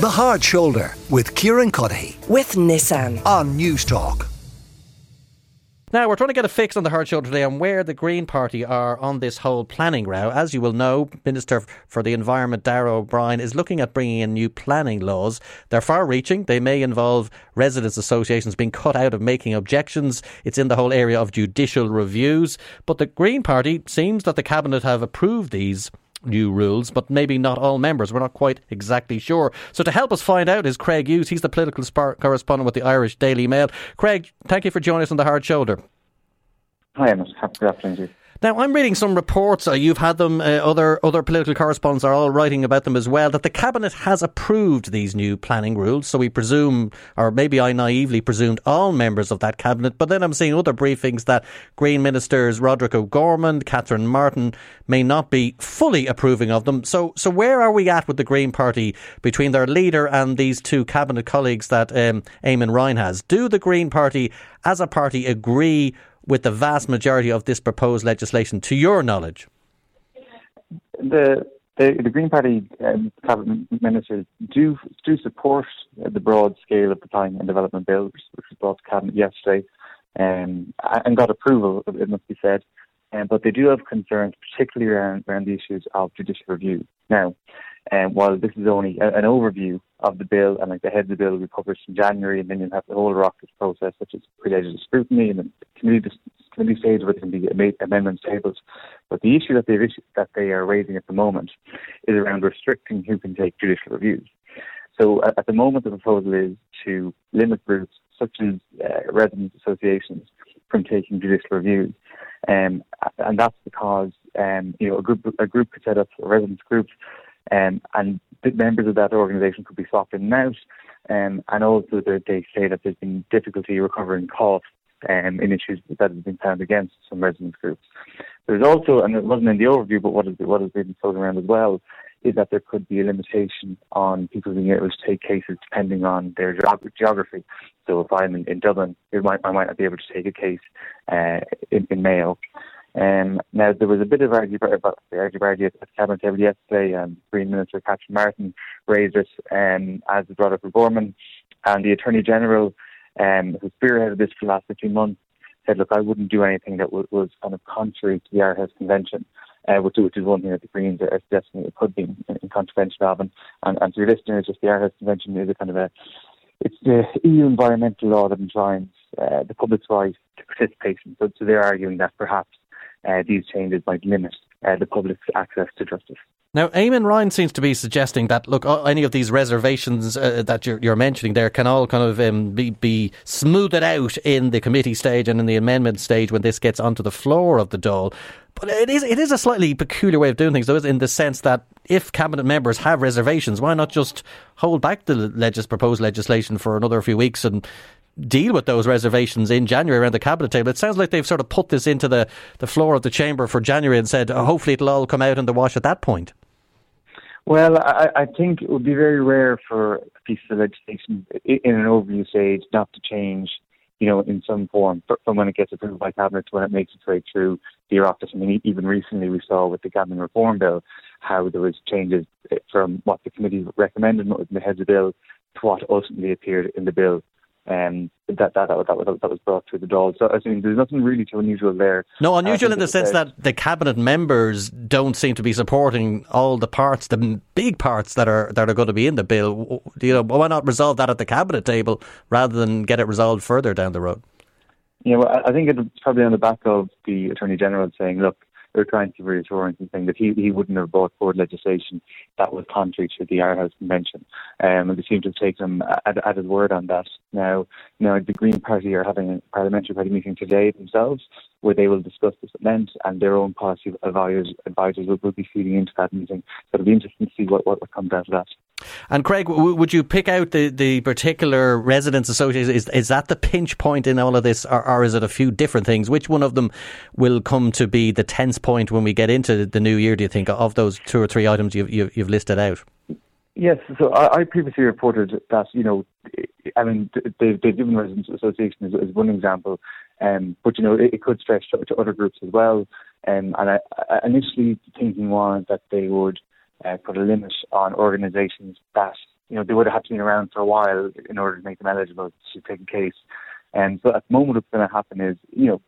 The Hard Shoulder with Kieran Cuddihy with Nissan on News Talk. Now, we're trying to get a fix on the hard shoulder today on where the Green Party are on this whole planning row. As you will know, Minister for the Environment, Darragh O'Brien, is looking at bringing in new planning laws. They're far reaching. They may involve residents' associations being cut out of making objections. It's in the whole area of judicial reviews. But the Green Party seems that the Cabinet have approved these new rules, but maybe not all members. We're not quite exactly sure. So to help us find out is Craig Hughes. He's the political correspondent with the Irish Daily Mail. Craig, thank you for joining us on the Hard Shoulder. Hi, Emma. Happy afternoon. Now, I'm reading some reports. Uh, you've had them. Uh, other other political correspondents are all writing about them as well. That the cabinet has approved these new planning rules. So we presume, or maybe I naively presumed, all members of that cabinet. But then I'm seeing other briefings that Green ministers Roderick O'Gorman, Catherine Martin may not be fully approving of them. So, so where are we at with the Green Party between their leader and these two cabinet colleagues that um, Eamon Ryan has? Do the Green Party, as a party, agree? With the vast majority of this proposed legislation, to your knowledge? The the, the Green Party um, cabinet ministers do do support the broad scale of the planning and development bill, which, was brought to cabinet yesterday, um, and got approval. It must be said. Um, but they do have concerns, particularly around, around the issues of judicial review. Now, um, while this is only a, an overview of the bill, and like the head of the bill will be published in January, and then you'll have the whole Oireachtas process, such as pre-legislative scrutiny and the committee, committee stage can be amendments tables. But the issue that they that they are raising at the moment is around restricting who can take judicial reviews. So at, at the moment, the proposal is to limit groups such as uh, residents associations from taking judicial reviews. Um, and that's because um, you know a group a group could set up a residents group, um, and members of that organisation could be swapped in and out. Um, and also they say that there's been difficulty recovering costs um, in issues that have been found against some residents groups. There's also, and it wasn't in the overview, but what has, what has been floating around as well, is that there could be a limitation on people being able to take cases depending on their geography. So if I'm in, in Dublin, might, I might not be able to take a case uh, in, in Mayo. Um, now, there was a bit of argument about the argument at the cabinet table yesterday, and Green Minister Catherine Martin raised it um, as brought up with Gorman, and the Attorney General, um, who spearheaded this for the last 15 months, said, look, I wouldn't do anything that was, was kind of contrary to the Aarhus Convention uh, which, which is one thing that the Greens are suggesting it could be in, in contravention of. And, and, and to your listeners, just the Aarhus Convention is a kind of a, it's the EU environmental law that enshrines uh, the public's right to participation. So, so they're arguing that perhaps uh, these changes might limit uh, the public's access to justice. Now, Eamon Ryan seems to be suggesting that look, any of these reservations uh, that you're, you're, mentioning there can all kind of um, be, be smoothed out in the committee stage and in the amendment stage when this gets onto the floor of the Dáil. But it is it is a slightly peculiar way of doing things, though, in the sense that if cabinet members have reservations, why not just hold back the legis- proposed legislation for another few weeks and deal with those reservations in January around the cabinet table. It sounds like they've sort of put this into the, the floor of the chamber for January and said, oh, hopefully it'll all come out in the wash at that point. Well, I, I think it would be very rare for a piece of legislation in an overview stage not to change, you know, in some form from when it gets approved by cabinet to when it makes its way through the office. I mean, even recently we saw with the gambling reform bill how there was changes eh, from what the committee recommended what was in the heads of bill to what ultimately appeared in the bill um, that, that, that, that, that was brought to the Dáil. So I mean, there's nothing really too unusual there. No, unusual in the sense that the cabinet members don't seem to be supporting all the parts, the big parts that are that are going to be in the bill. You know, why not resolve that at the cabinet table rather than get it resolved further down the road? Yeah, well, I think it's probably on the back of the Attorney General saying, look, they're trying to reassurance and saying that he, he wouldn't have brought forward legislation that was contrary to the Aarhus Convention. Um, and they seem to have taken him at, at his word on that. Now, now the Green Party are having a parliamentary party meeting today themselves, where they will discuss this length, and their own policy advisors, advisors will, will be feeding into that meeting. So it'll be interesting to see what, what, what comes out of that. And Craig, w- would you pick out the, the particular residents associated? Is, is that the pinch point in all of this, or, or, is it a few different things? Which one of them will come to be the tense point when we get into the new year? Do you think of those two or three items you've, you've, you've listed out? Yes, so I, I, previously reported that you know, I mean, they've, residents association as, as one example, um, but you know, it, it could stretch to, to, other groups as well. Um, and I, I initially thinking was that they would uh, put a limit on organisations that you know, they would have had to be around for a while in order to make them eligible to take a case. And so at the moment, what's going to happen is, you know,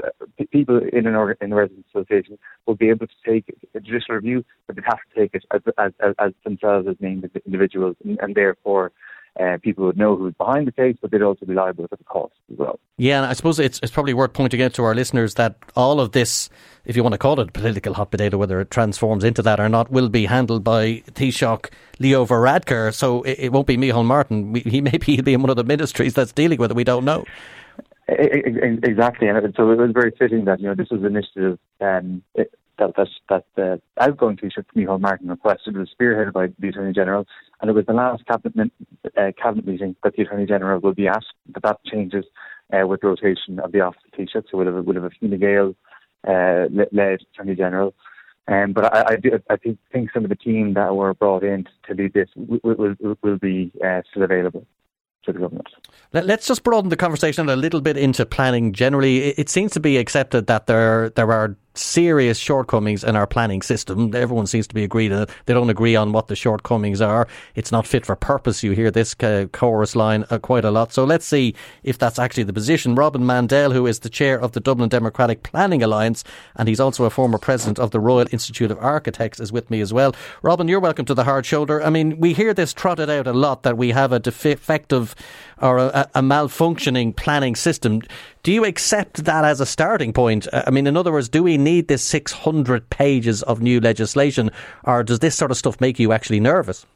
people in an organ, in a residents association will be able to take a judicial review, but they have to take it as, as, as, as themselves as named individuals, and, and therefore uh, people would know who's behind the case, but they'd also be liable for the costs as well. Yeah, and I suppose it's, it's probably worth pointing out to our listeners that all of this, if you want to call it political hot potato, whether it transforms into that or not, will be handled by Taoiseach Leo Varadkar. So it, it won't be Micheál Martin. He he'll be in one of the ministries that's dealing with it. We don't know. Exactly, and so it was very fitting that you know this was an initiative um, that that that the outgoing Taoiseach Micheál Martin requested it was spearheaded by the Attorney General, and it was the last cabinet uh, cabinet meeting that the Attorney General will be at. But that changes uh, with rotation of the office of Taoiseach, so we'll have, we'll have a Fine Gael uh, led Attorney General. Um, but I, I, do, I think, some of the team that were brought in to lead this will, will, will be uh, still available to the government. Let, us just broaden the conversation a little bit into planning generally. It, it seems to be accepted that there there are serious shortcomings in our planning system. Everyone seems to be agreed that they don't agree on what the shortcomings are. It's not fit for purpose. You hear this uh, chorus line uh, quite a lot. So let's see if that's actually the position. Robin Mandal, who is the chair of the Dublin Democratic Planning Alliance, and he's also a former president of the Royal Institute of Architects, is with me as well. Robin, you're welcome to the hard shoulder. I mean, we hear this trotted out a lot that we have a defective or a, a malfunctioning planning system. Do you accept that as a starting point? I mean, in other words, do we need this 600 pages of new legislation, or does this sort of stuff make you actually nervous?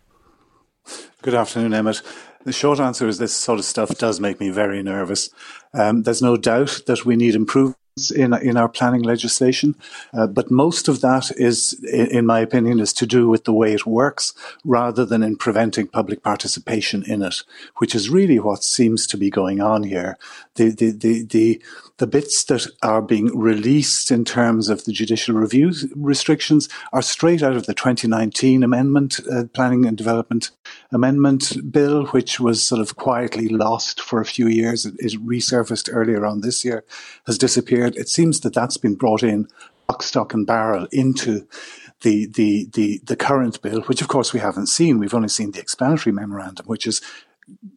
Good afternoon, Emmett. The short answer is this sort of stuff does make me very nervous. Um, there's no doubt that we need improvement in in our planning legislation, uh, but most of that is, in my opinion, is to do with the way it works rather than in preventing public participation in it, which is really what seems to be going on here. The the the the, the bits that are being released in terms of the judicial review restrictions are straight out of the 2019 amendment, uh, planning and development amendment bill, which was sort of quietly lost for a few years. It, it resurfaced earlier on this year, has disappeared it seems that that's been brought in lock, stock, and barrel into the, the, the, the current bill, which of course we haven't seen. We've only seen the explanatory memorandum, which is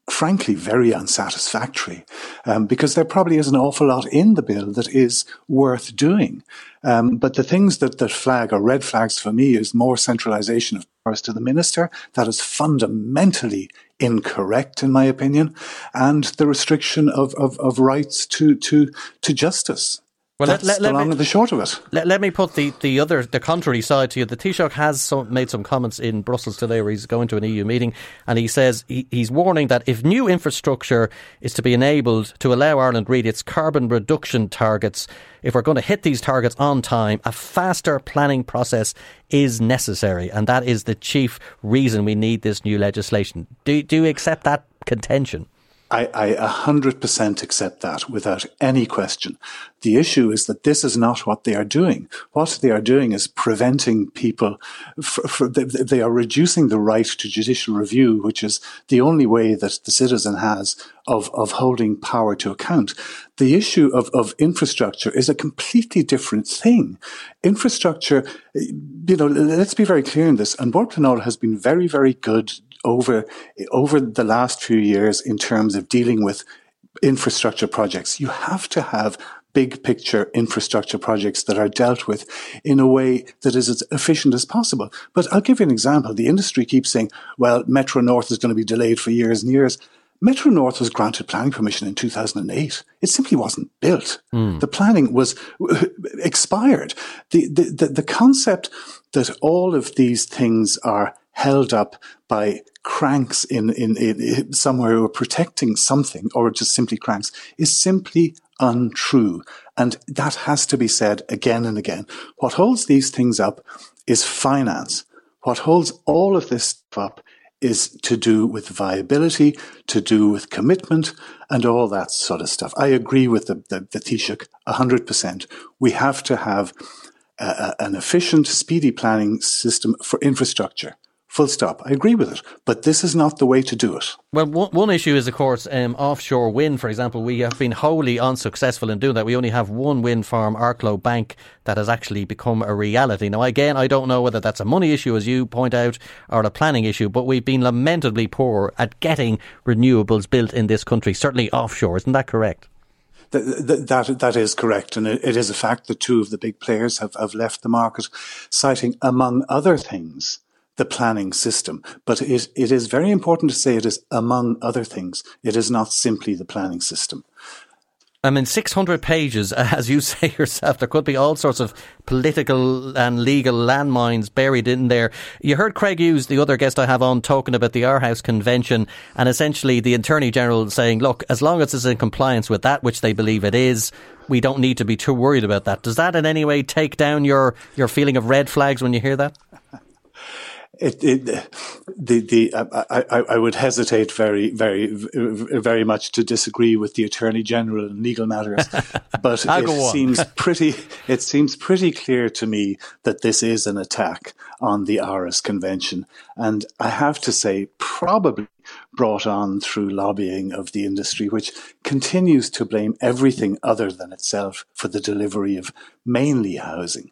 frankly very unsatisfactory um, because there probably is an awful lot in the bill that is worth doing. Um, but the things that, that flag or red flags for me is more centralization of powers to the minister. That is fundamentally incorrect, in my opinion, and the restriction of, of, of rights to, to, to justice. Well, That's let, let, the long me, and the short of it. Let, let me put the, the other, the contrary side to you. The Taoiseach has some, made some comments in Brussels today where he's going to an EU meeting and he says he, he's warning that if new infrastructure is to be enabled to allow Ireland reach its carbon reduction targets, if we're going to hit these targets on time, a faster planning process is necessary. And that is the chief reason we need this new legislation. Do, do you accept that contention? I, I 100% accept that without any question. The issue is that this is not what they are doing. What they are doing is preventing people, for, for, they, they are reducing the right to judicial review, which is the only way that the citizen has of, of holding power to account. The issue of, of infrastructure is a completely different thing. Infrastructure, eh, you know, let's be very clear in this. And Bord Pleanála has been very, very good over over the last few years in terms of dealing with infrastructure projects. You have to have big picture infrastructure projects that are dealt with in a way that is as efficient as possible. But I'll give you an example. The industry keeps saying, well, Metro North is going to be delayed for years and years. Metro North was granted planning permission in 2008. It simply wasn't built. Mm. The planning was expired. The, the, the, the concept that all of these things are held up by cranks in, in, in, somewhere who are protecting something or just simply cranks is simply untrue. And that has to be said again and again. What holds these things up is finance. What holds all of this up is to do with viability, to do with commitment, and all that sort of stuff. I agree with the, the, the Taoiseach 100%. We have to have a, a, an efficient, speedy planning system for infrastructure Full stop. I agree with it. But this is not the way to do it. Well, one, one issue is, of course, um, offshore wind, for example. We have been wholly unsuccessful in doing that. We only have one wind farm, Arklow Bank, that has actually become a reality. Now, again, I don't know whether that's a money issue, as you point out, or a planning issue, but we've been lamentably poor at getting renewables built in this country, certainly offshore. Isn't that correct? That, that, that is correct. And it, it is a fact that two of the big players have, have left the market, citing, among other things, the planning system. But it, it is very important to say it is among other things. It is not simply the planning system. I mean, 600 pages, as you say yourself, there could be all sorts of political and legal landmines buried in there. You heard Craig Hughes, the other guest I have on, talking about the Aarhus Convention and essentially the Attorney General saying, look, as long as it's in compliance with that, which they believe it is, we don't need to be too worried about that. Does that in any way take down your, your feeling of red flags when you hear that? it, it, the, the, I, I, I, would hesitate very, very, very much to disagree with the Attorney General in legal matters, but it seems pretty, it seems pretty clear to me that this is an attack on the Aarhus Convention. And I have to say, probably brought on through lobbying of the industry, which continues to blame everything other than itself for the delivery of mainly housing.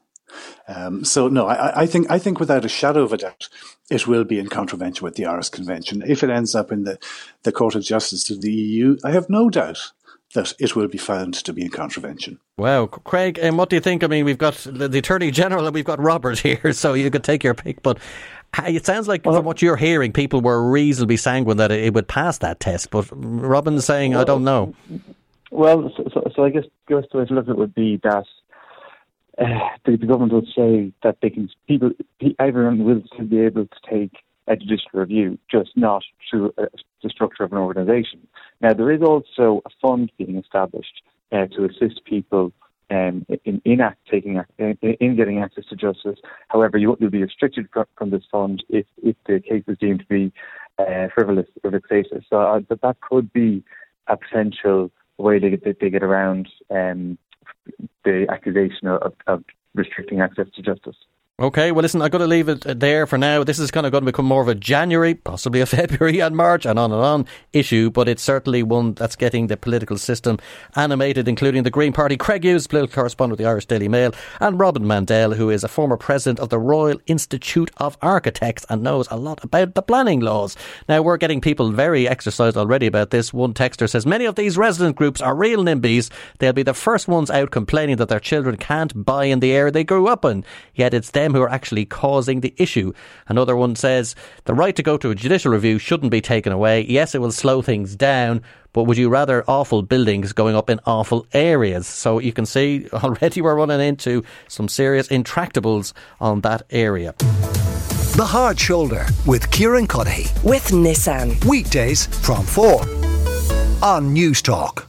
Um, so no, I, I, think I think without a shadow of a doubt, it will be in contravention with the Aarhus Convention. If it ends up in the, the Court of Justice of the EU, I have no doubt that it will be found to be in contravention. Wow, Craig, and um, what do you think? I mean, we've got the, the Attorney General and we've got Robert here, so you could take your pick. But it sounds like well, from what you're hearing, people were reasonably sanguine that it would pass that test. But Robin's saying, well, I don't know. Well, so, so, so I guess the best way to look at it would be that uh, the, the, government would say that they can people everyone will still be able to take a judicial review, just not through a, the structure of an organisation. Now there is also a fund being established uh, to assist people um, in in act, taking in, in, getting access to justice. However, you, will be restricted from, this fund if if the case is deemed to be uh, frivolous or vexatious. So uh, that could be a potential way they get they get around um, the accusation of, of restricting access to justice. Okay, well, listen, I've got to leave it uh, there for now. This is kind of going to become more of a January, possibly a February and March and on and on issue, but it's certainly one that's getting the political system animated, including the Green Party. Craig Hughes, political correspondent of the Irish Daily Mail, and Robin Mandal, who is a former president of the Royal Institute of Architects and knows a lot about the planning laws. Now, we're getting people very exercised already about this. One texter says, Many of these resident groups are real NIMBYs. They'll be the first ones out complaining that their children can't buy in the area they grew up in. Yet it's them them who are actually causing the issue. Another one says the right to go to a judicial review shouldn't be taken away. Yes, it will slow things down, but would you rather awful buildings going up in awful areas? So you can see already we're running into some serious intractables on that area. The Hard Shoulder with Kieran Cuddihy. With Nissan. Weekdays from 4 on Newstalk.